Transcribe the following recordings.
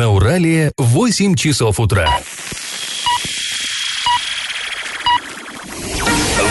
На Урале 8 часов утра.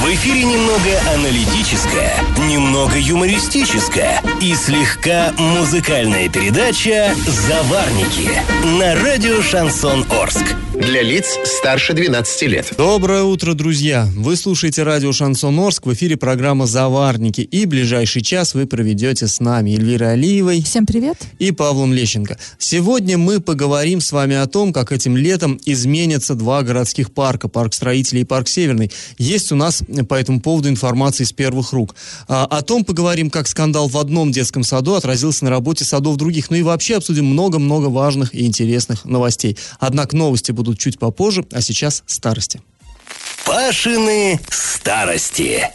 В эфире немного аналитическая, немного юмористическая и слегка музыкальная передача «Заварники» на радио «Шансон Орск». Для лиц старше 12 лет. Доброе утро, друзья! Вы слушаете радио «Шансон Орск», в эфире программа «Заварники». И ближайший час вы проведете с нами Эльвирой Алиевой. Всем привет! И Павлом Лещенко. Сегодня мы поговорим с вами о том, как этим летом изменятся два городских парка, парк строителей и парк Северный. Есть у нас по этому поводу информация из первых рук. А, о том поговорим, как скандал в одном детском саду отразился на работе садов других. Ну и вообще обсудим много-много важных и интересных новостей. Однако новости будут чуть попозже, а сейчас старости. Пашины старости.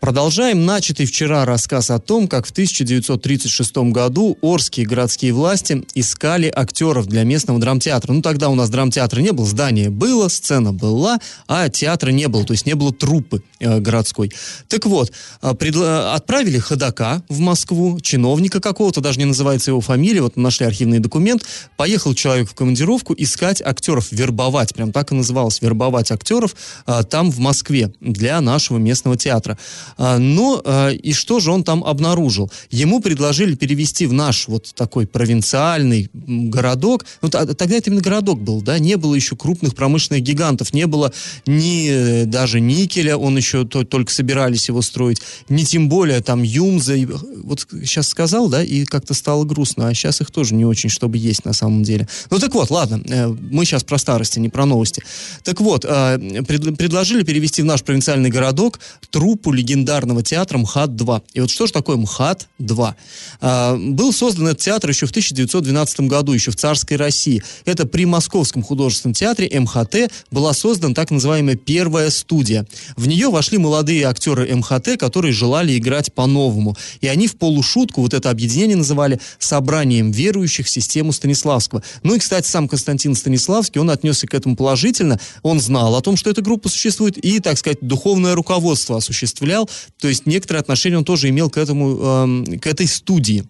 Продолжаем начатый вчера рассказ о том, как в 1936 году Орские городские власти искали актеров для местного драмтеатра. Ну, тогда у нас драмтеатра не было, здание было, сцена была, а театра не было, то есть не было труппы э, городской. Так вот, э, предла- отправили ходока в Москву, чиновника какого-то, даже не называется его фамилия, вот нашли архивный документ, поехал человек в командировку искать актеров, вербовать, прям так и называлось, вербовать актеров э, там в Москве для нашего местного театра. А, Но а, и что же он там обнаружил? Ему предложили перевести в наш вот такой провинциальный городок. Ну, тогда это именно городок был, да? Не было еще крупных промышленных гигантов, не было ни э, даже никеля, он еще то- только собирались его строить, ни тем более там Юмза. и- Вот сейчас сказал, да, и как-то стало грустно, а сейчас их тоже не очень, чтобы есть на самом деле. Ну так вот, ладно, э, мы сейчас про старости, не про новости. Так вот, э, пред- предложили перевести в наш провинциальный городок труппу легендарного театра МХАТ-2. И вот что же такое МХАТ-2? А, Был создан этот театр еще в 1912 году, еще в царской России. Это при Московском художественном театре МХТ была создана так называемая первая студия. В нее вошли молодые актеры МХТ, которые желали играть по-новому. И они в полушутку вот это объединение называли «Собранием верующих в систему Станиславского». Ну и, кстати, сам Константин Станиславский, он отнесся к этому положительно. Он знал о том, что эта группа существует, и, так сказать, духовное руководство осуществлял. То есть некоторое отношение он тоже имел к этому, эм, к этой студии.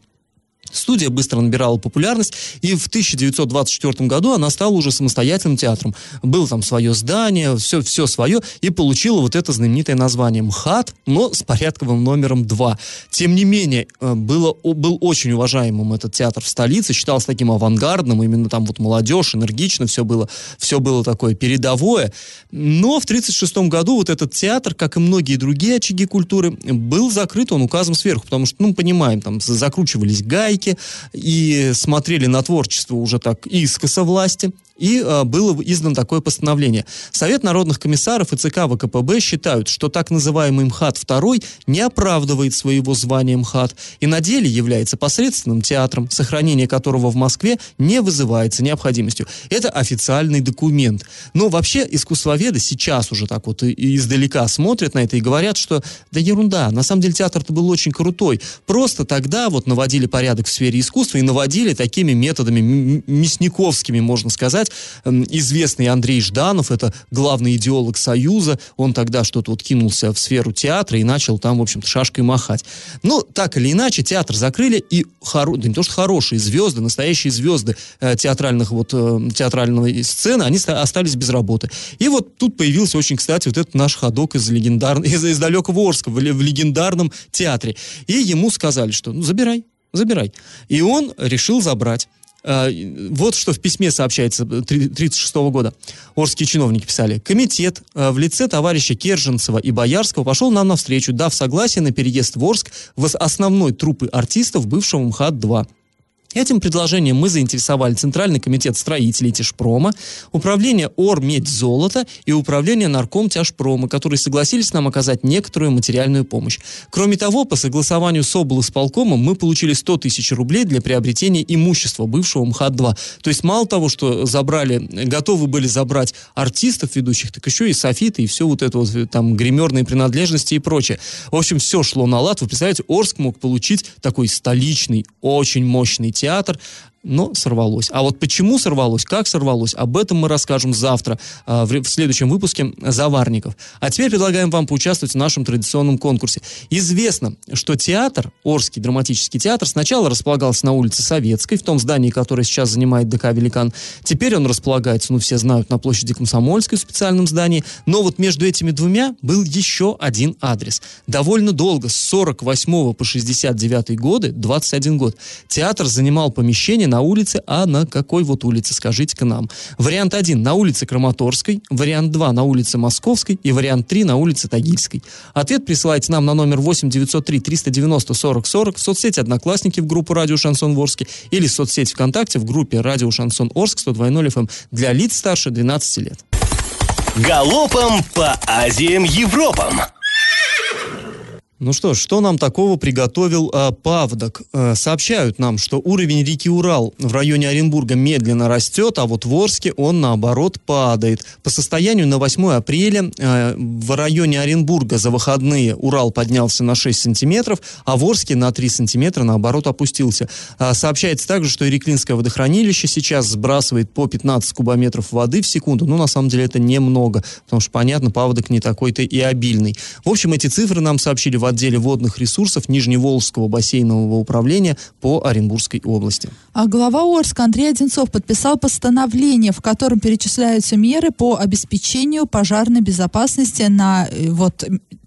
Студия быстро набирала популярность, и в 1924 году она стала уже самостоятельным театром. Было там свое здание, все, все свое, и получила вот это знаменитое название МХАТ, но с порядковым номером 2. Тем не менее, э, было, был очень уважаемым этот театр в столице, считался таким авангардным, именно там вот молодежь, энергично, все было, все было такое передовое. Но в 1936 году вот этот театр, как и многие другие очаги культуры, был закрыт, он указом сверху, потому что, ну, понимаем, там за- закручивались гайки и смотрели на творчество уже так искоса власти, и э, было издано такое постановление. Совет народных комиссаров и ЦК ВКПБ считают, что так называемый МХАТ-2 не оправдывает своего звания МХАТ и на деле является посредственным театром, сохранение которого в Москве не вызывается необходимостью. Это официальный документ. Но вообще искусствоведы сейчас уже так вот издалека смотрят на это и говорят, что да ерунда, на самом деле театр-то был очень крутой. Просто тогда вот наводили порядок в сфере искусства и наводили такими методами мясниковскими, можно сказать. Эм, Известный Андрей Жданов, это главный идеолог Союза, он тогда что-то вот кинулся в сферу театра и начал там, в общем-то, шашкой махать. Ну, так или иначе, театр закрыли, и хоро... да не то, что хорошие звезды, настоящие звезды э, театральных вот, э, театральной сцены, они ста- остались без работы. И вот тут появился очень, кстати, вот этот наш ходок из, легендар... из, из далекого Орска в, в легендарном театре. И ему сказали, что ну, забирай, забирай. И он решил забрать. А, Вот что в письме сообщается 1936 года. Орские чиновники писали. Комитет а, в лице товарища Керженцева и Боярского пошел нам навстречу, дав согласие на переезд в Орск в основной труппы артистов бывшего МХАТ-2. Этим предложением мы заинтересовали Центральный комитет строителей Тяжпрома, Управление Ормедзолота и Управление Нарком Тяжпрома, которые согласились нам оказать некоторую материальную помощь. Кроме того, по согласованию с облсполкомом мы получили 100 тысяч рублей для приобретения имущества бывшего МХАТ-2. То есть мало того, что забрали, готовы были забрать артистов ведущих, так еще и софиты, и все вот это вот там гримерные принадлежности и прочее. В общем, все шло на лад. Вы представляете, Орск мог получить такой столичный, очень мощный театр, но сорвалось. А вот почему сорвалось, как сорвалось, об этом мы расскажем завтра а, в, в следующем выпуске «Заварников». А теперь предлагаем вам поучаствовать в нашем традиционном конкурсе. Известно, что театр, Орский драматический театр, сначала располагался на улице Советской, в том здании, которое сейчас занимает ДК «Великан». Теперь он располагается, ну, все знают, на площади Комсомольской в специальном здании. Но вот между этими двумя был еще один адрес. Довольно долго, с 48 по 69 годы, 21 год, театр занимал помещение на улице, а на какой вот улице, скажите-ка нам. Вариант 1 на улице Краматорской, вариант 2 на улице Московской и вариант 3 на улице Тагильской. Ответ присылайте нам на номер 8 903 390 40 40 в соцсети «Одноклассники» в группу «Радио Шансон Орске» или в соцсети ВКонтакте в группе «Радио Шансон Орск» 102.0 FM эм для лиц старше 12 лет. Галопом по Азиям Европам! Ну что, что нам такого приготовил э, Павдок? Э, сообщают нам, что уровень реки Урал в районе Оренбурга медленно растет, а вот в Орске он, наоборот, падает. По состоянию на 8 апреля э, в районе Оренбурга за выходные Урал поднялся на 6 сантиметров, а в Орске на 3 сантиметра, наоборот, опустился. Э, сообщается также, что Иреклинское водохранилище сейчас сбрасывает по 15 кубометров воды в секунду. Ну, на самом деле, это немного, потому что, понятно, Павдок не такой-то и обильный. В общем, эти цифры нам сообщили в отделе водных ресурсов Нижневолжского бассейнового управления по Оренбургской области. А глава Орска Андрей Одинцов подписал постановление, в котором перечисляются меры по обеспечению пожарной безопасности на э, вот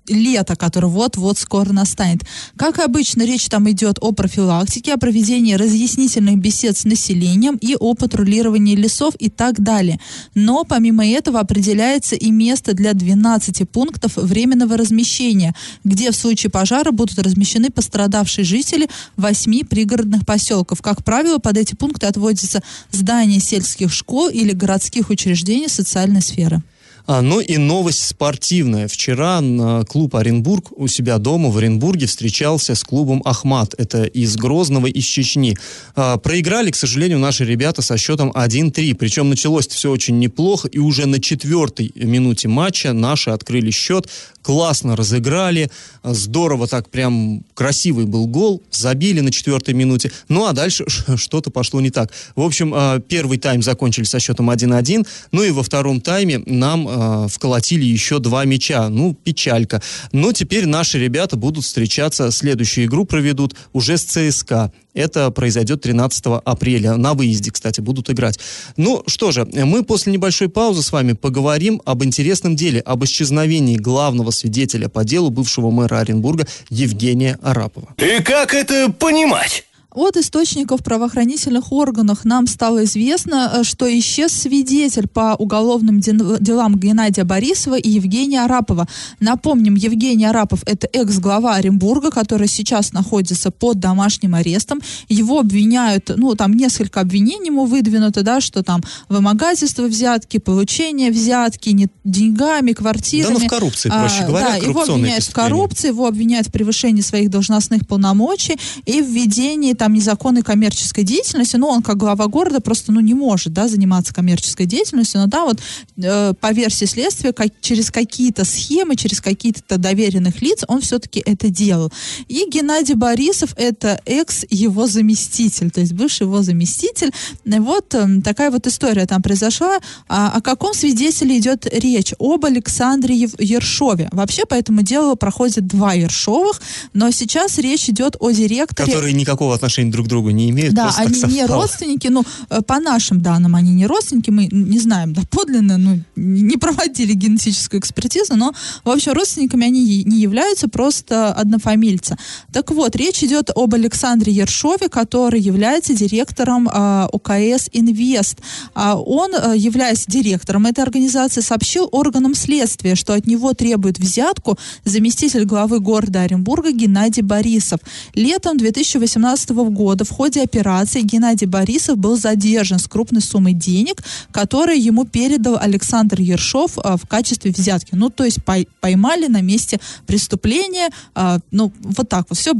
лето, которое вот-вот скоро настанет. Как обычно, речь там идет о профилактике, о проведении разъяснительных бесед с населением и о патрулировании лесов и так далее. Но помимо этого определяется и место для 12 пунктов временного размещения, где в случае пожара будут размещены пострадавшие жители восьми пригородных поселков. Как правило, под эти пункты отводятся здания сельских школ или городских учреждений социальной сферы. А, ну и новость спортивная. Вчера клуб Оренбург у себя дома в Оренбурге встречался с клубом Ахмат. Это из Грозного, из Чечни. А, проиграли, к сожалению, наши ребята со счетом 1-3. Причем началось все очень неплохо. И уже на четвертой минуте матча наши открыли счет. Классно разыграли. Здорово так прям красивый был гол. Забили на четвертой минуте. Ну а дальше что-то пошло не так. В общем, а, первый тайм закончили со счетом 1-1. Ну и во втором тайме нам э, вколотили еще два мяча. Ну, печалька. Но теперь наши ребята будут встречаться, следующую игру проведут уже с ЦСКА. Это произойдет 13 апреля. На выезде, кстати, будут играть. Ну что же, мы после небольшой паузы с вами поговорим об интересном деле, об исчезновении главного свидетеля по делу бывшего мэра Оренбурга Евгения Арапова. И как это понимать? От источников правоохранительных органов нам стало известно, э, что исчез свидетель по уголовным делам Геннадия Борисова и Евгения Арапова. Напомним, Евгений Арапов – это экс-глава Оренбурга, который сейчас находится под домашним арестом. Его обвиняют, ну, там несколько обвинений ему выдвинуто, да, что там вымогательство взятки, получение взятки, не, деньгами, квартирами. Да, ну, в коррупции, проще а, говоря, Да, его обвиняют в коррупции, его обвиняют в превышении своих должностных полномочий и введении там незаконной коммерческой деятельности, ну, он как глава города просто, ну, не может, да, заниматься коммерческой деятельностью, но да, вот э, по версии следствия, как, через какие-то схемы, через какие-то доверенных лиц он все-таки это делал. И Геннадий Борисов это экс его заместитель, то есть бывший его заместитель. Вот э, такая вот история там произошла. А, о каком свидетеле идет речь? Об Александре Ершове. Вообще по этому делу проходит два Ершовых, но сейчас речь идет о директоре... Которые никакого отношения отношения друг к другу не имеют. Да, они не родственники, ну, э, по нашим данным, они не родственники, мы не знаем доподлинно, ну, не проводили генетическую экспертизу, но, в общем, родственниками они не являются, просто однофамильца. Так вот, речь идет об Александре Ершове, который является директором э, ОКС «Инвест». А он, э, являясь директором этой организации, сообщил органам следствия, что от него требует взятку заместитель главы города Оренбурга Геннадий Борисов. Летом 2018 года в ходе операции Геннадий Борисов был задержан с крупной суммой денег, которые ему передал Александр Ершов а, в качестве взятки. Ну, то есть поймали на месте преступления, а, ну, вот так вот, все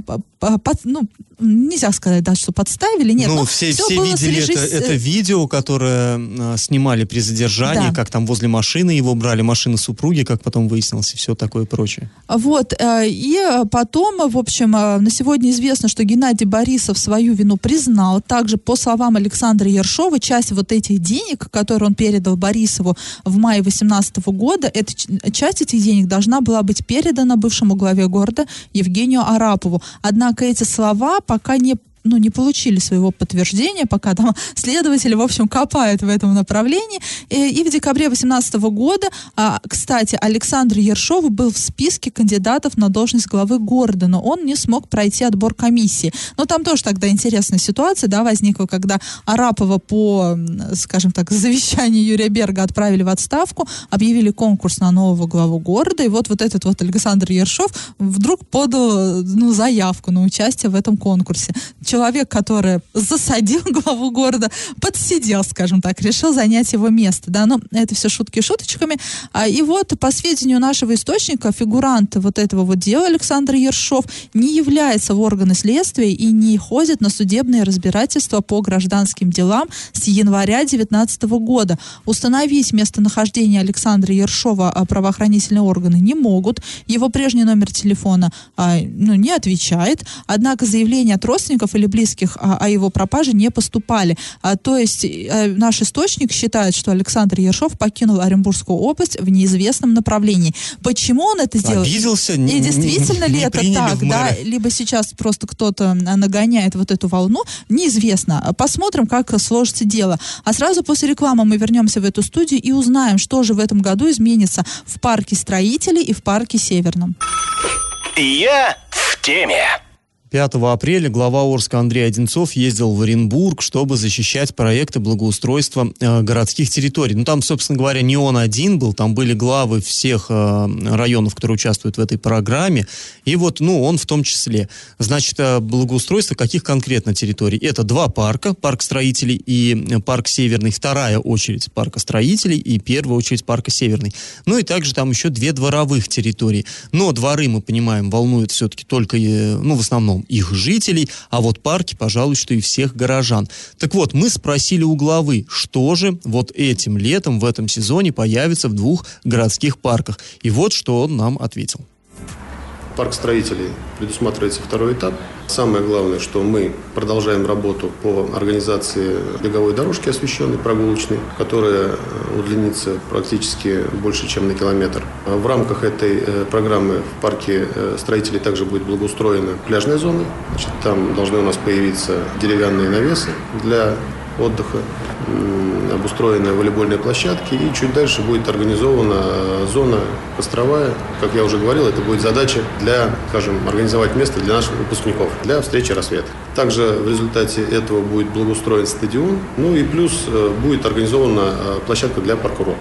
под- ну, нельзя сказать, да, что подставили, нет. ну, все, все было видели с это, это видео, которое э, снимали при задержании, Да. как там возле машины его брали, машины супруги, как потом выяснилось, и все такое прочее. Вот, э, и э, потом, э, в общем, э, на сегодня известно, что Геннадий Борисов свою вину признал. Также, по словам Александра Ершова, часть вот этих денег, которые он передал Борисову в мае 2018 года, эта часть этих денег должна была быть передана бывшему главе города Евгению Арапову. Однако эти слова пока не ну, не получили своего подтверждения, пока там следователи, в общем, копают в этом направлении. И, в декабре 2018 года, а, кстати, Александр Ершов был в списке кандидатов на должность главы города, но он не смог пройти отбор комиссии. Но там тоже тогда интересная ситуация, да, возникла, когда Арапова по, скажем так, завещанию Юрия Берга отправили в отставку, объявили конкурс на нового главу города, и вот вот этот вот Александр Ершов вдруг подал, ну, заявку на участие в этом конкурсе человек, который засадил главу города, подсидел, скажем так, решил занять его место. Да, ну, это все шутки шуточками. А, и вот, по сведению нашего источника, фигурант вот этого вот дела Александр Ершов не является в органы следствия и не ходит на судебные разбирательства по гражданским делам с января 2019 года. Установить местонахождение Александра Ершова а, правоохранительные органы не могут. Его прежний номер телефона а, ну, не отвечает. Однако заявления от родственников или близких о, о его пропаже не поступали. А, то есть э, наш источник считает, что Александр Ершов покинул Оренбургскую область в неизвестном направлении. Почему он это сделал? Обиделся? И не- действительно не ли это так, да? Либо сейчас просто кто-то а, нагоняет вот эту волну, неизвестно. Посмотрим, как сложится дело. А сразу после рекламы мы вернемся в эту студию и узнаем, что же в этом году изменится в парке строителей и в парке Северном. Я в теме. 5 апреля глава Орска Андрей Одинцов ездил в Оренбург, чтобы защищать проекты благоустройства э, городских территорий. Ну, там, собственно говоря, не он один был, там были главы всех э, районов, которые участвуют в этой программе, и вот, ну, он в том числе. Значит, э, благоустройство каких конкретно территорий? Это два парка, парк строителей и парк Северный, вторая очередь парка строителей и первая очередь парка Северный. Ну, и также там еще две дворовых территории. Но дворы, мы понимаем, волнуют все-таки только, ну, в основном их жителей, а вот парки, пожалуй, что и всех горожан. Так вот, мы спросили у главы, что же вот этим летом, в этом сезоне появится в двух городских парках. И вот что он нам ответил. Парк строителей предусматривается второй этап. Самое главное, что мы продолжаем работу по организации беговой дорожки освещенной, прогулочной, которая э, удлинится практически больше, чем на километр. В рамках этой э, программы в парке э, строителей также будет благоустроена пляжная зона. Значит, там должны у нас появиться деревянные навесы для отдыха, обустроены волейбольные площадки и чуть дальше будет организована зона костровая. Как я уже говорил, это будет задача для, скажем, организовать место для наших выпускников для встречи рассвета. Также в результате этого будет благоустроен стадион, ну и плюс э, будет организована э, площадка для паркура.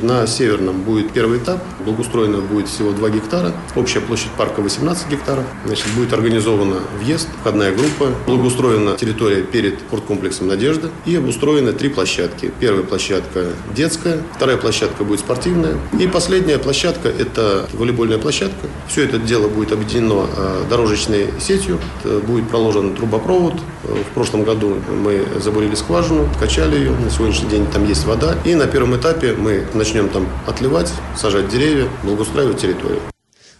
На Северном будет первый этап. Благоустроено будет всего 2 гектара. Общая площадь парка 18 гектаров. Значит, будет организована въезд, входная группа. Благоустроена территория перед спорткомплексом «Надежда». И обустроены три площадки. Первая площадка детская, вторая площадка будет спортивная. И последняя площадка – это волейбольная площадка. Все это дело будет объединено э, дорожечной сетью. Будет проложен трубопровод. В прошлом году мы забурили скважину, качали ее. На сегодняшний день там есть вода. И на первом этапе мы начнем там отливать, сажать деревья, благоустраивать территорию.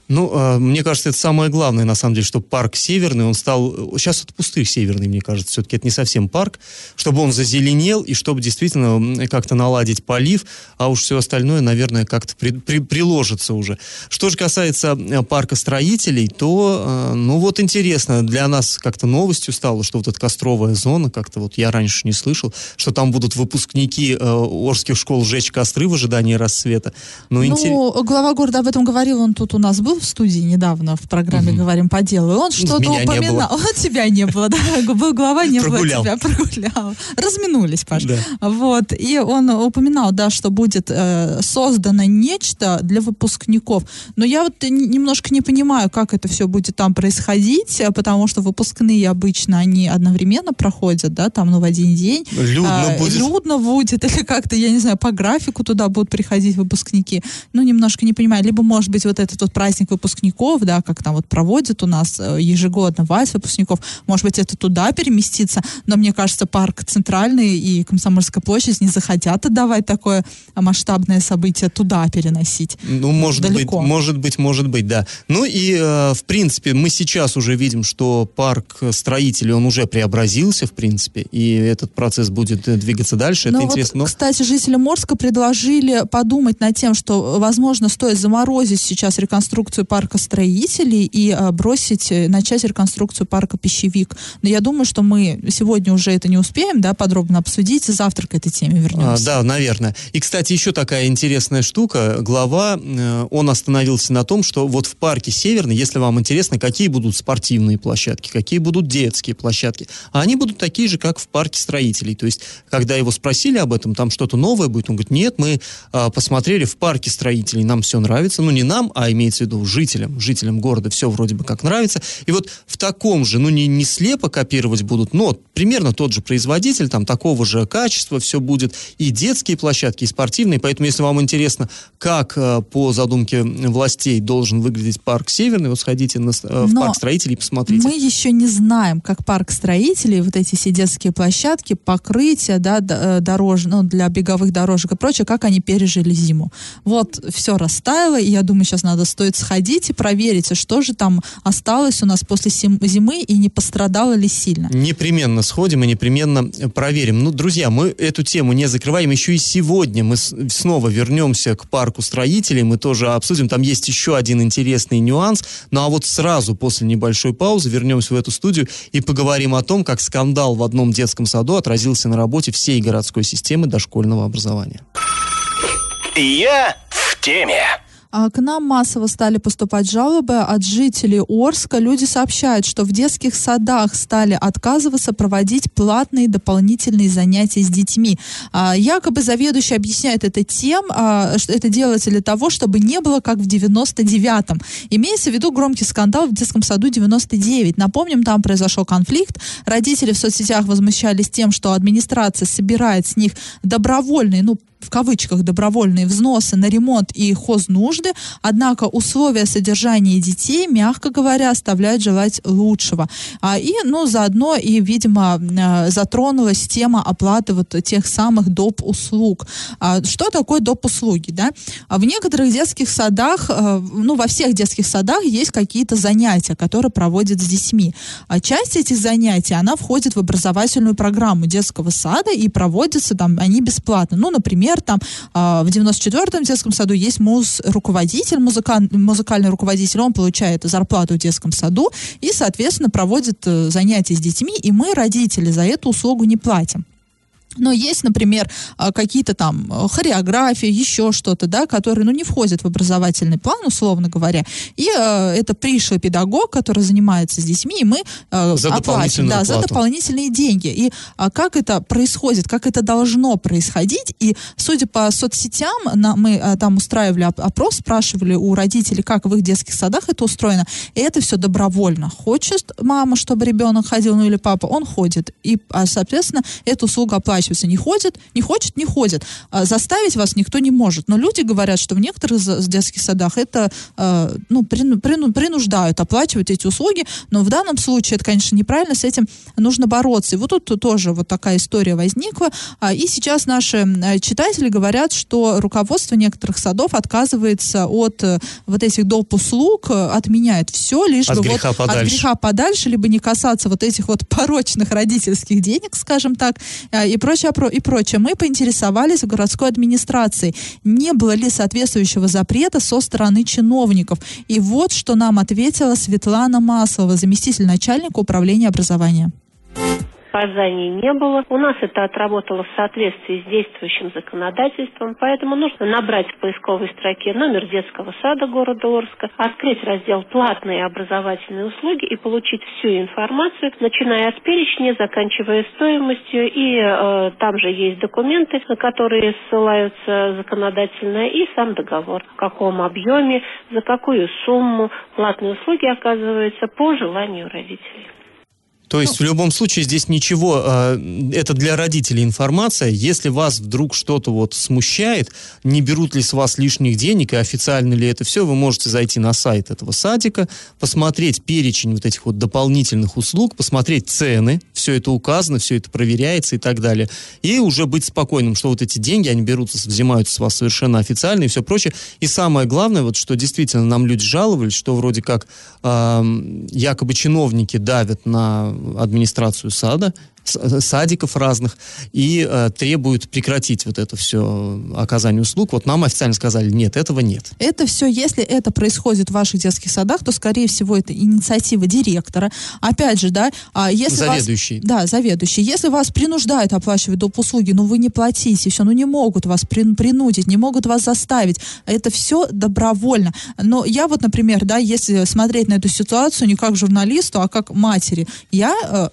Ну, э, мне кажется, это самое главное, на самом деле, что парк Северный, он стал... Сейчас это пустырь Северный, мне кажется, все-таки это не совсем парк, чтобы он зазеленел и чтобы действительно как-то наладить полив, а уж все остальное, наверное, как-то при- при- приложится уже. Что же касается э, парка строителей, то, э, ну вот интересно, для нас как-то новостью стало, что вот эта костровая зона, как-то вот я раньше не слышал, что там будут выпускники э, Орских школ жечь костры в ожидании рассвета. Ну, интерес- Ну, глава города об этом говорил, он тут у нас был в студии недавно в программе «Говорим по делу», и он что-то упоминал. Вот тебя не было, да, был глава, не Прогулял. было тебя, прогулял. Разминулись, Паш. Да. Вот, и он упоминал, да, что будет э, создано нечто для выпускников, но я вот немножко не понимаю, как это все будет там происходить, э, потому что выпускные обычно, они одновременно проходят, да, там, ну, в один день. Людно А, будет. Людно будет, или как-то, я не знаю, по графику туда будут приходить выпускники. Ну, немножко не понимаю. Либо, может быть, вот этот вот праздник праздник выпускников, да, как там вот проводят у нас э, ежегодно вальс выпускников, может быть, это туда переместится, но мне кажется, парк Центральный и Комсомольская площадь не захотят отдавать такое масштабное событие туда переносить. Ну, может Далеко. быть, может быть, может быть, да. Ну и, э, в принципе, мы сейчас уже видим, что парк строителей, он уже преобразился, в принципе, и этот процесс будет э, двигаться дальше. Ну Это вот, интересно. Но- Кстати, жители Морска предложили подумать над тем, что, возможно, стоит заморозить сейчас реконструкцию парка строителей и а, бросить, э, начать реконструкцию парка пищевик. Но я думаю, что мы сегодня уже это не успеем, да, подробно обсудить, завтра к этой теме А, вернемся. да, наверное. И, кстати, еще такая интересная штука. Глава, э, он остановился на том, что вот в парке Северный, если вам интересно, какие будут спортивные площадки, какие будут детские площадки, а они будут такие же, как в парке строителей. То есть, когда его спросили об этом, там что-то новое будет, он говорит, нет, мы а, посмотрели в парке строителей, нам все нравится. Ну, не нам, а имеется в виду жителям, жителям города все вроде бы как нравится. И вот в таком же, ну, не, не слепо копировать будут, но примерно тот же производитель, там такого же качества все будет, и детские площадки, и спортивные. Поэтому, если вам интересно, как э, по задумке властей должен выглядеть парк Северный, вот сходите на, э, в Но парк строителей и посмотрите. Мы еще не знаем, как парк строителей, вот эти все детские площадки, покрытия, да, э, дорож, ну, для беговых дорожек и прочее, как они пережили зиму. Вот все растаяло, и я думаю, сейчас надо стоит сходить и проверить, а что же там осталось у нас после зимы и не пострадало ли сильно. Непременно сходим и непременно проверим. Ну, друзья, мы эту тему не закрываем. Еще и сегодня мы снова вернемся к парку строителей. Мы тоже обсудим. Там есть еще один интересный нюанс. Ну, а вот сразу после небольшой паузы вернемся в эту студию и поговорим о том, как скандал в одном детском саду отразился на работе всей городской системы дошкольного образования. Я в теме. А, К нам массово стали поступать жалобы от жителей Орска. Люди сообщают, что в детских садах стали отказываться проводить платные дополнительные занятия с детьми. А, Якобы заведующий объясняет это тем, а, что это делается для того, чтобы не было как в 99-м. Имеется в виду громкий скандал в детском саду 99. Напомним, там произошел конфликт. Родители в соцсетях возмущались тем, что администрация собирает с них добровольные, ну, в кавычках добровольные взносы на ремонт и хознужды, однако условия содержания детей, мягко говоря, оставляют желать лучшего. А, и, ну, заодно и, видимо, э, затронулась тема оплаты вот тех самых доп. услуг. А, что такое доп. услуги, да? А в некоторых детских садах, э, ну, во всех детских садах есть какие-то занятия, которые проводят с детьми. А часть этих занятий, она входит в образовательную программу детского сада и проводятся там они бесплатно. Ну, например, там а, в 94-м детском саду есть муз-руководитель, музыкан- музыкальный руководитель, он получает зарплату в детском саду и, соответственно, проводит э, занятия с детьми, и мы, родители, за эту услугу не платим. Но есть, например, а, какие-то там э, хореографии, еще что-то, да, которые, ну, не входят в образовательный план, условно говоря. И э, это пришлый педагог, который занимается с детьми, и мы э, За оплатим, да, за дополнительные деньги. И а, как это происходит, как это должно происходить? И судя по соцсетям, на, мы а, там устраивали оп- опрос, спрашивали у родителей, как в их детских садах это устроено. И это все добровольно. Хочет мама, чтобы ребенок ходил, ну или папа, он ходит. И, а, соответственно, эта услуга оплачивается. Не ходит, не хочет, не ходит. А, заставить вас никто не может. Но люди говорят, что в некоторых детских садах это а, ну, прину- прину- принуждают оплачивать эти услуги. Но в данном случае это, конечно, неправильно. С этим нужно бороться. И вот тут тоже вот такая история возникла. А, И сейчас наши читатели говорят, что руководство некоторых садов отказывается от э, вот этих доп. услуг, э, отменяет все, лишь От бы греха вот от подальше. греха подальше, либо не касаться вот этих вот порочных родительских денег, скажем так, и прочее, про- и прочее. Мы поинтересовались в городской администрации, не было ли соответствующего запрета со стороны чиновников. И вот что нам ответила Светлана Маслова, заместитель начальника управления образования. Указаний не было. У нас это отработало в соответствии с действующим законодательством, поэтому нужно набрать в поисковой строке номер детского сада города Орска, открыть раздел «Платные образовательные услуги» и получить всю информацию, начиная от перечня, заканчивая стоимостью. И э, там же есть документы, на которые ссылаются законодательно, и сам договор. В каком объеме, за какую сумму платные услуги оказываются по желанию родителей. То есть в любом случае здесь ничего, э, это для родителей информация. Если вас вдруг что-то вот смущает, не берут ли с вас лишних денег и официально ли это все, вы можете зайти на сайт этого садика, посмотреть перечень вот этих вот дополнительных услуг, посмотреть цены, все это указано, все это проверяется и так далее. И уже быть спокойным, что вот эти деньги, они берутся, взимаются с вас совершенно официально и все прочее. И самое главное, вот что действительно нам люди жаловались, что вроде как э, якобы чиновники давят на администрацию сада, садиков разных и э, требуют прекратить вот это все оказание услуг. Вот нам официально сказали, нет, этого нет. Это все, если это происходит в ваших детских садах, то, скорее всего, это инициатива директора. Опять же, да, а если вас- Заведующий. да, заведующий. Если вас принуждают оплачивать доп. услуги, но вы не платите, все, ну не могут вас прин- принудить, не могут вас заставить. Это все добровольно. Но я вот, например, да, если смотреть на эту ситуацию не как журналисту, а как матери, я э,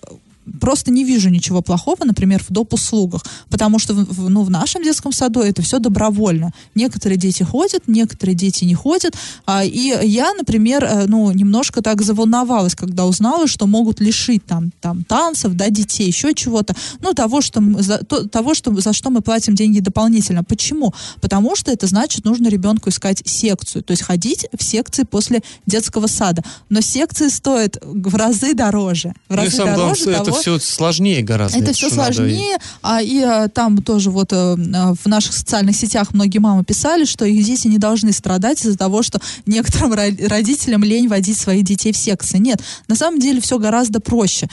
просто не вижу ничего плохого, например, в доп. услугах, потому что в, ну, в нашем детском саду это все добровольно. Некоторые дети ходят, некоторые дети не ходят, а, и я, например, э, ну, немножко так заволновалась, когда узнала, что могут лишить там, там танцев, да, детей, еще чего-то, ну, того, что, за, то- того что, за что мы платим деньги дополнительно. Почему? Потому что это значит, нужно ребенку искать секцию, то есть ходить в секции после детского сада. Но секции стоят в разы дороже. В Ну разы главное, дороже того, все сложнее гораздо. это все ж надо сложнее, а, и а, там тоже вот э, в наших социальных сетях многие мамы писали, что их дети не должны страдать из-за того, что некоторым ро- родителям лень водить своих детей в секции. Нет, на самом деле все гораздо проще.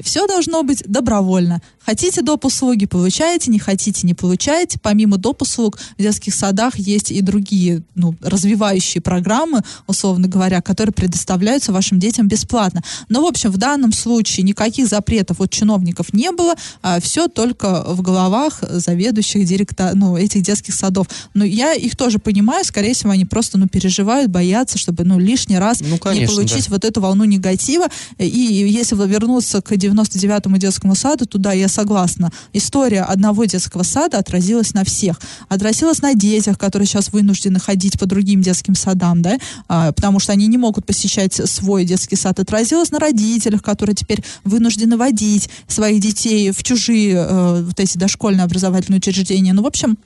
все должно быть добровольно. Хотите доп. услуги, получаете, не хотите, не получаете. Помимо доп. услуг в детских садах есть и другие ну, развивающие программы, условно говоря, которые предоставляются вашим детям бесплатно. Но, в общем, в данном случае никаких запретов от чиновников не было, все только в головах заведующих директор, ну, этих детских садов. Но я их тоже понимаю, скорее всего, они просто ну, переживают, боятся, чтобы ну, лишний раз Ну, не конечно, получить да. вот эту волну негатива. И если вернуться к 99-му детскому саду, туда я согласна. История одного детского сада отразилась на всех. Отразилась на детях, которые сейчас вынуждены ходить по другим детским садам, да, а, потому что они не могут посещать свой детский сад. Отразилась на родителях, которые теперь вынуждены водить своих детей в чужие э, вот эти дошкольные образовательные учреждения. Ну, в общем,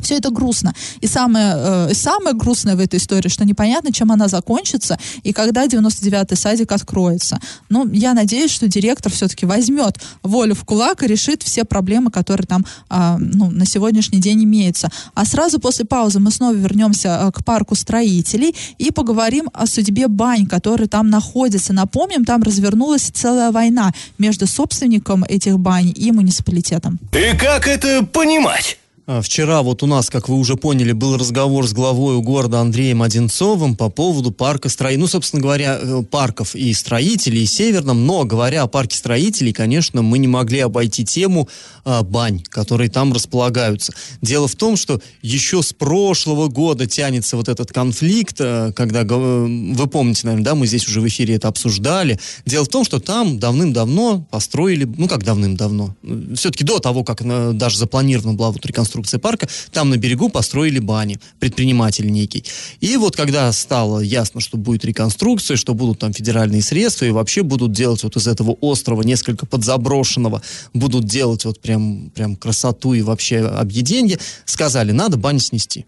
все это грустно. И самое, э, самое грустное в этой истории, что непонятно, чем она закончится и когда 99-й садик откроется. Ну, я надеюсь, что директор все-таки возьмет волю в кулак и решит все проблемы, которые там а, ну, на сегодняшний день имеются. А сразу после паузы мы снова вернемся э, к парку строителей и поговорим о судьбе бань, которые там находятся. Напомним, там развернулась целая война между собственником этих бань и муниципалитетом. И как это понимать? А, Вчера вот у нас, как вы уже поняли, был разговор с главой города Андреем Одинцовым по поводу парка строителей. Ну, собственно говоря, э, парков и строителей, и северном. Но, говоря о парке строителей, конечно, мы не могли обойти тему а, бань, которые там располагаются. Дело в том, что еще с прошлого года тянется вот этот конфликт, э, когда, э, вы помните, наверное, да, мы здесь уже в эфире это обсуждали. Дело в том, что там давным-давно построили, ну, как давным-давно, все-таки до того, как даже запланирована была вот реконструкция парка, там на берегу построили бани, предприниматель некий. И вот когда стало ясно, что будет реконструкция, что будут там федеральные средства, и вообще будут делать вот из этого острова, несколько подзаброшенного, будут делать вот прям, прям красоту и вообще объедение, сказали, надо бани снести.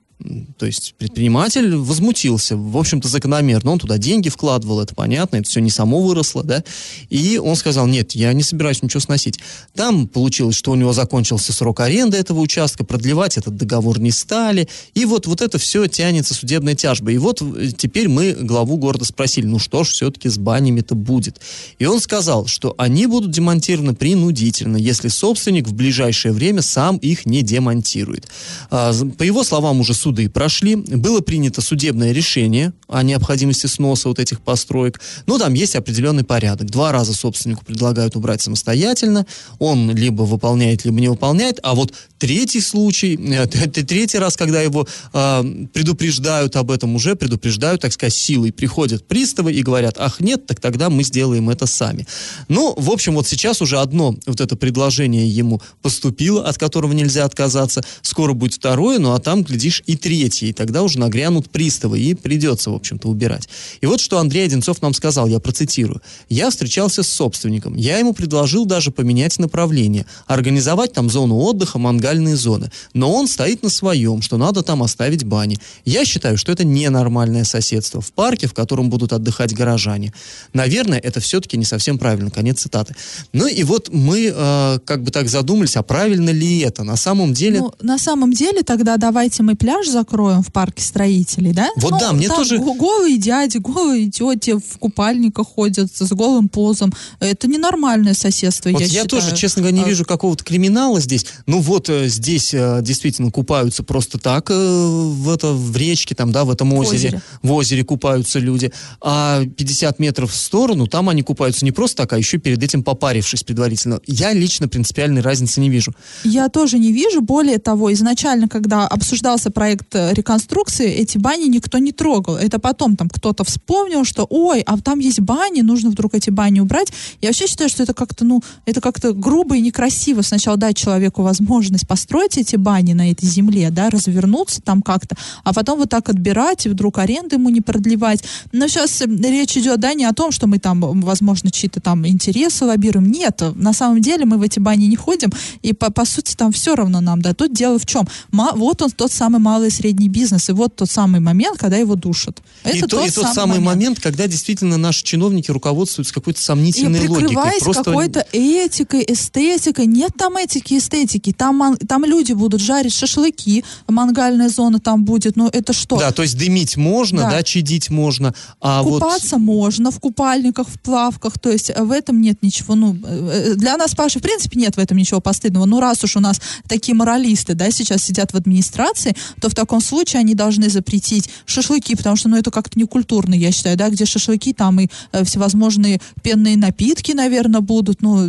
То есть предприниматель возмутился, в общем-то, закономерно. Он туда деньги вкладывал, это понятно, это все не само выросло, да. И он сказал, нет, я не собираюсь ничего сносить. Там получилось, что у него закончился срок аренды этого участка, продлевать этот договор не стали. И вот, вот это все тянется судебная тяжба. И вот э, теперь мы главу города спросили, ну что ж все-таки с банями-то будет? И он сказал, что они будут демонтированы принудительно, если собственник в ближайшее время сам их не демонтирует. А, По его словам, уже суды прошли, было принято судебное решение о необходимости сноса вот этих построек. Но там есть определенный порядок. Два раза собственнику предлагают убрать самостоятельно, он либо выполняет, либо не выполняет, а вот третий случай, э, т- третий раз, когда его а, предупреждают об этом, уже предупреждают, так сказать, силой. Приходят приставы и говорят, ах нет, так тогда мы сделаем это сами. Ну, в общем, вот сейчас уже одно вот это предложение ему поступило, от которого нельзя отказаться. Скоро будет второе, ну а там, глядишь, и третьей, и тогда уже нагрянут приставы, и придется, в общем-то, убирать. И вот что Андрей Одинцов нам сказал, я процитирую. «Я встречался с собственником. Я ему предложил даже поменять направление, организовать там зону отдыха, мангальные зоны. Но он стоит на своем, что надо там оставить бани. Я считаю, что это ненормальное соседство в парке, в котором будут отдыхать горожане. Наверное, это все-таки не совсем правильно». Конец цитаты. Ну и вот мы э, как бы так задумались, а правильно ли это? На самом деле... Ну, на самом деле, тогда давайте мы пляж закроем в парке строителей, да? Вот Ну, да, мне тоже- го- Голые дяди, голые тети в купальниках ходят с голым позом. Это ненормальное соседство, Вот я, я, считаю. тоже, честно говоря, не А, вижу какого-то криминала здесь. Ну вот э, здесь э, действительно купаются просто так э, в, это, в речке, там, да, в этом озере. озере. В озере купаются люди. А 50 метров в сторону, там они купаются не просто так, а еще перед этим попарившись предварительно. Я лично принципиальной разницы не вижу. Я тоже не вижу. Более того, изначально, когда обсуждался проект э, реконструкции, эти бани никто не трогал. Это потом там кто-то вспомнил, что ой, а там есть бани, нужно вдруг эти бани убрать. Я вообще считаю, что это как-то, ну, это как-то грубо и некрасиво сначала дать человеку возможность построить эти бани на этой земле, да, развернуться там как-то, а потом вот так отбирать и вдруг аренду ему не продлевать. Но сейчас речь идет, да, не о том, что мы там, возможно, чьи-то там интересы лоббируем. Нет, на самом деле мы в эти бани не ходим, и по, по сути там все равно нам, да. Тут дело в чем? Ма- вот он тот самый малый и средний бизнес, и вот тот самый момент, когда его душат. Это и, то- и тот самый момент. когда действительно наши чиновники руководствуются какой-то И сомнительной логикой. прикрываясь Просто какой-то этикой, эстетикой. Нет там этики, эстетики. Там, там люди будут жарить шашлыки, мангальная зона там будет. Ну это что? Да, то есть дымить можно, да, Да. чадить можно, а вот... Купаться можно в купальниках, в плавках, то есть э, в этом нет ничего, ну, э, для нас, Паша, в принципе, нет в этом ничего постыдного. Ну, раз уж у нас такие моралисты, да, сейчас сидят в администрации, то в таком случае они должны запретить шашлыки, потому что, ну, это как-то некультурно, я считаю, да, где шашлыки, там и э, всевозможные пенные напитки, наверное, будут, ну,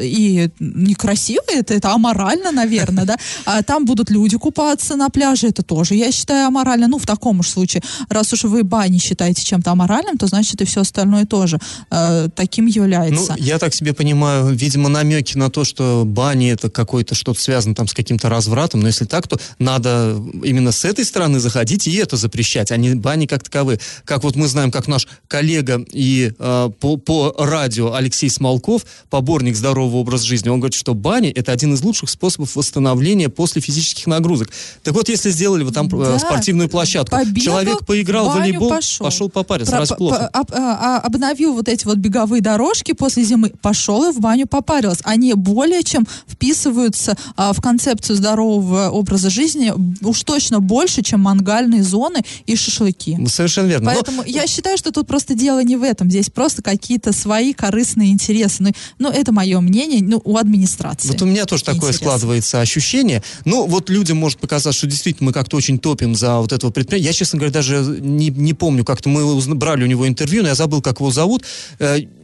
и некрасиво это, это аморально, наверное, да, а там будут люди купаться на пляже, это тоже, я считаю, аморально, ну, в таком уж случае, раз уж вы бани считаете чем-то аморальным, то значит и все остальное тоже э, таким Ну, является. я так себе понимаю, видимо, намеки на то, что бани это какой-то что-то связано там с каким-то развратом, но если так, то надо именно с этой стороны заходить и это запрещать, а не бани как таковые. Как вот мы знаем, как наш коллега и э, по, по радио Алексей Смолков, поборник здорового образа жизни, он говорит, что бани это один из лучших способов восстановления после физических нагрузок. Так вот, если сделали вы там э, Да. спортивную площадку, Побегал, человек поиграл в волейбол, пошел. пошел попариться, Про- раз плохо. по- об- а- а- обновил вот эти вот беговые дорожки после зимы, пошел и в баню попарился. Они более чем вписываются а, в концепцию здорового образа жизни, уж точно больше, чем мангальные зоны и шашлыки. Совершенно верно. Но- Поэтому я считаю, что тут просто дело не в этом. Здесь просто какие-то свои корыстные интересы. Ну, ну, это мое мнение, ну, у администрации. Вот у меня тоже такое Интересно. складывается ощущение. Ну, вот людям может показаться, что действительно мы как-то очень топим за вот этого предприятия. Я, честно говоря, даже не, не помню, как-то мы брали у него интервью, но я забыл, как его зовут.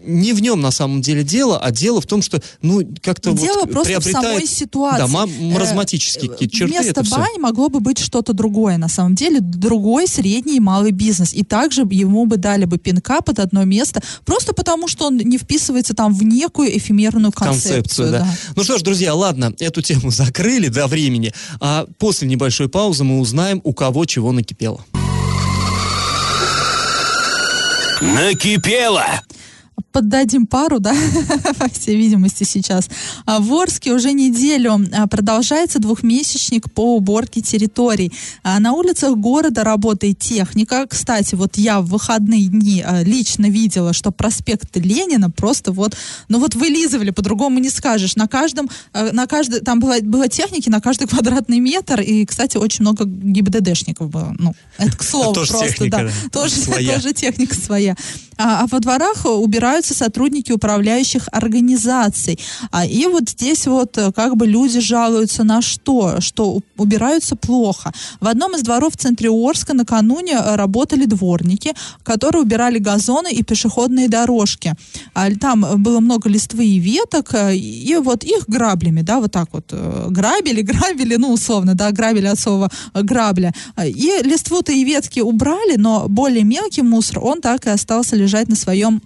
Э, не в нем на самом деле дело, а дело в том, что, ну, как-то Дело вот просто в приобретает... самой ситуации. Да, Э, маразматические какие-то черты. Вместо бани могло бы быть что-то другое, на самом деле, другой средний и малый бизнес. И также ему бы дали бы пинка под одно место, просто потому что он не вписывается там в некую эфемерную концепцию. концепцию, да. Ну что ж, друзья, ладно, эту тему закрыли до времени, а после небольшой паузы мы узнаем, у кого чего накипело. Накипело! Поддадим пару, да, по всей видимости сейчас. А в Орске уже неделю а, продолжается двухмесячник по уборке территорий. А на улицах города работает техника. Кстати, вот я в выходные дни лично видела, что проспект Ленина просто вот, ну вот вылизывали, по-другому не скажешь. На каждом, на каждой, там было, было техники на каждый квадратный метр, и, кстати, очень много ГИБДДшников было. Ну, это к слову просто, техника, да. да. Тоже, Своя. тоже техника своя. А, а во дворах убираются сотрудники управляющих организаций. А, и вот здесь вот э, как бы люди жалуются на что? Что убираются плохо. В одном из дворов в центре Орска накануне э, работали дворники, которые убирали газоны и пешеходные дорожки. А, Там э, было много листвы и веток, э, и вот их граблями, да, вот так вот э, грабили, грабили, ну, условно, да, грабили от слова э, грабля. И листву-то и ветки убрали, но более мелкий мусор, он так и остался лежать на своем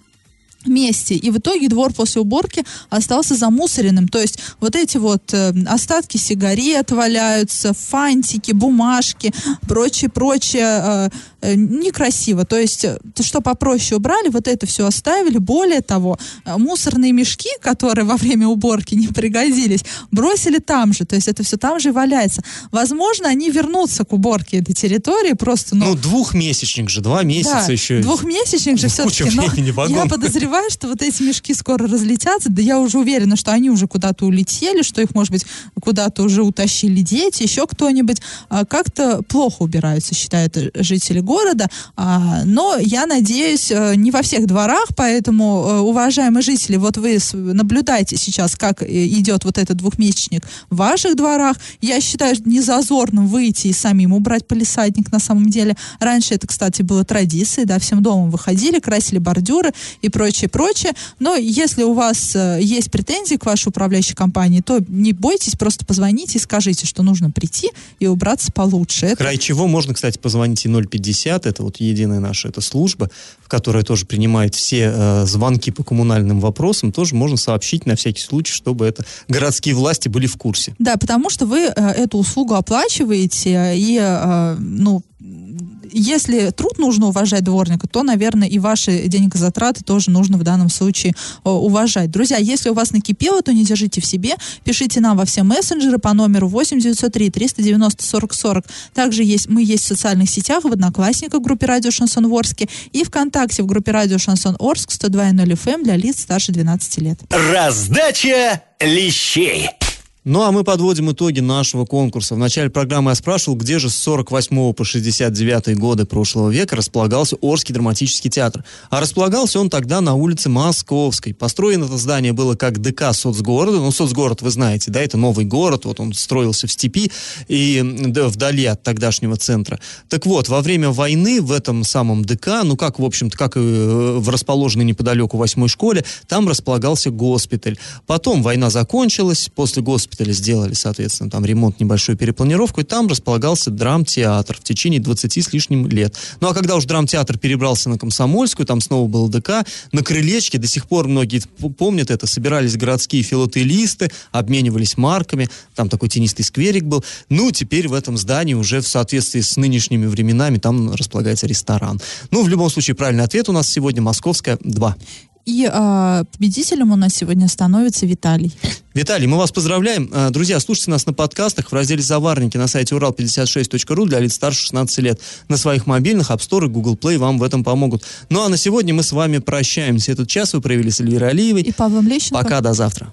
месте. И в итоге двор после уборки остался замусоренным. То есть вот эти вот э, остатки сигарет валяются, фантики, бумажки, прочее-прочее. Э, э, некрасиво. То есть э, то, что попроще убрали, вот это все оставили. Более того, э, мусорные мешки, которые во время уборки не пригодились, бросили там же. То есть это все там же и валяется. Возможно, они вернутся к уборке этой территории просто, но... Ну, двухмесячник же, два месяца Да, еще. Двухмесячник же все-таки. Я подозреваю, что вот эти мешки скоро разлетятся. Да я уже уверена, что они уже куда-то улетели, что их, может быть, куда-то уже утащили дети, еще кто-нибудь. А, Как-то плохо убираются, считают э, жители города. А, Но я надеюсь, э, не во всех дворах, поэтому, э, уважаемые жители, вот вы наблюдайте сейчас, как идет вот этот двухмесячник в ваших дворах. Я считаю, не зазорным выйти и самим убрать полисадник на самом деле. Раньше это, кстати, было традицией, да, всем домом выходили, красили бордюры и прочее, прочее. Но если у вас э, есть претензии к вашей управляющей компании, то не бойтесь, просто позвоните и скажите, что нужно прийти и убраться получше. Это Край чего можно, кстати, позвонить и 050, это вот единая наша эта служба, в которой тоже принимает все э, звонки по коммунальным вопросам, тоже можно сообщить на всякий случай, чтобы это городские власти были в курсе. Да, потому что вы э, эту услугу оплачиваете, и, э, ну, если труд нужно уважать дворника, то, наверное, и ваши деньгозатраты тоже нужно в данном случае э, уважать. Друзья, если у вас накипело, то не держите в себе, пишите нам во все мессенджеры по номеру 8903 390 40 40. Также есть, мы есть в социальных сетях, в Одноклассниках в группе Радио Шансон Орске и ВКонтакте в группе Радио Шансон Орск 102.0 FM для лиц старше 12 лет. Раздача лещей. Ну а мы подводим итоги нашего конкурса. В начале программы я спрашивал, где же с 48 по 69 годы прошлого века располагался Орский драматический театр. А располагался он тогда на улице Московской. Построено это здание было как ДК соцгорода. Ну, соцгород вы знаете, да, это новый город, вот он строился в степи и да, вдали от тогдашнего центра. Так вот, во время войны в этом самом ДК, ну как, в общем-то, как и э, в расположенной неподалеку восьмой школе, там располагался госпиталь. Потом война закончилась, после госпиталя сделали, соответственно, там ремонт, небольшую перепланировку, и там располагался драмтеатр в течение 20 с лишним лет. Ну а когда уж драмтеатр перебрался на Комсомольскую, там снова был ДК, на крылечке, до сих пор многие помнят это, собирались городские филателисты, обменивались марками, там такой тенистый скверик был. Ну, теперь в этом здании уже в соответствии с нынешними временами там располагается ресторан. Ну, в любом случае, правильный ответ у нас сегодня Московская 2. И а, победителем у нас сегодня становится Виталий. Виталий, мы вас поздравляем. А, Друзья, слушайте нас на подкастах в разделе «Заварники» на сайте урал56.ру для лиц старше 16 лет. На своих мобильных, App Store и Google Play вам в этом помогут. Ну а на сегодня мы с вами прощаемся. Этот час вы провели с Эльвирой Алиевой. И Павлом Лещенко. Пока, до завтра.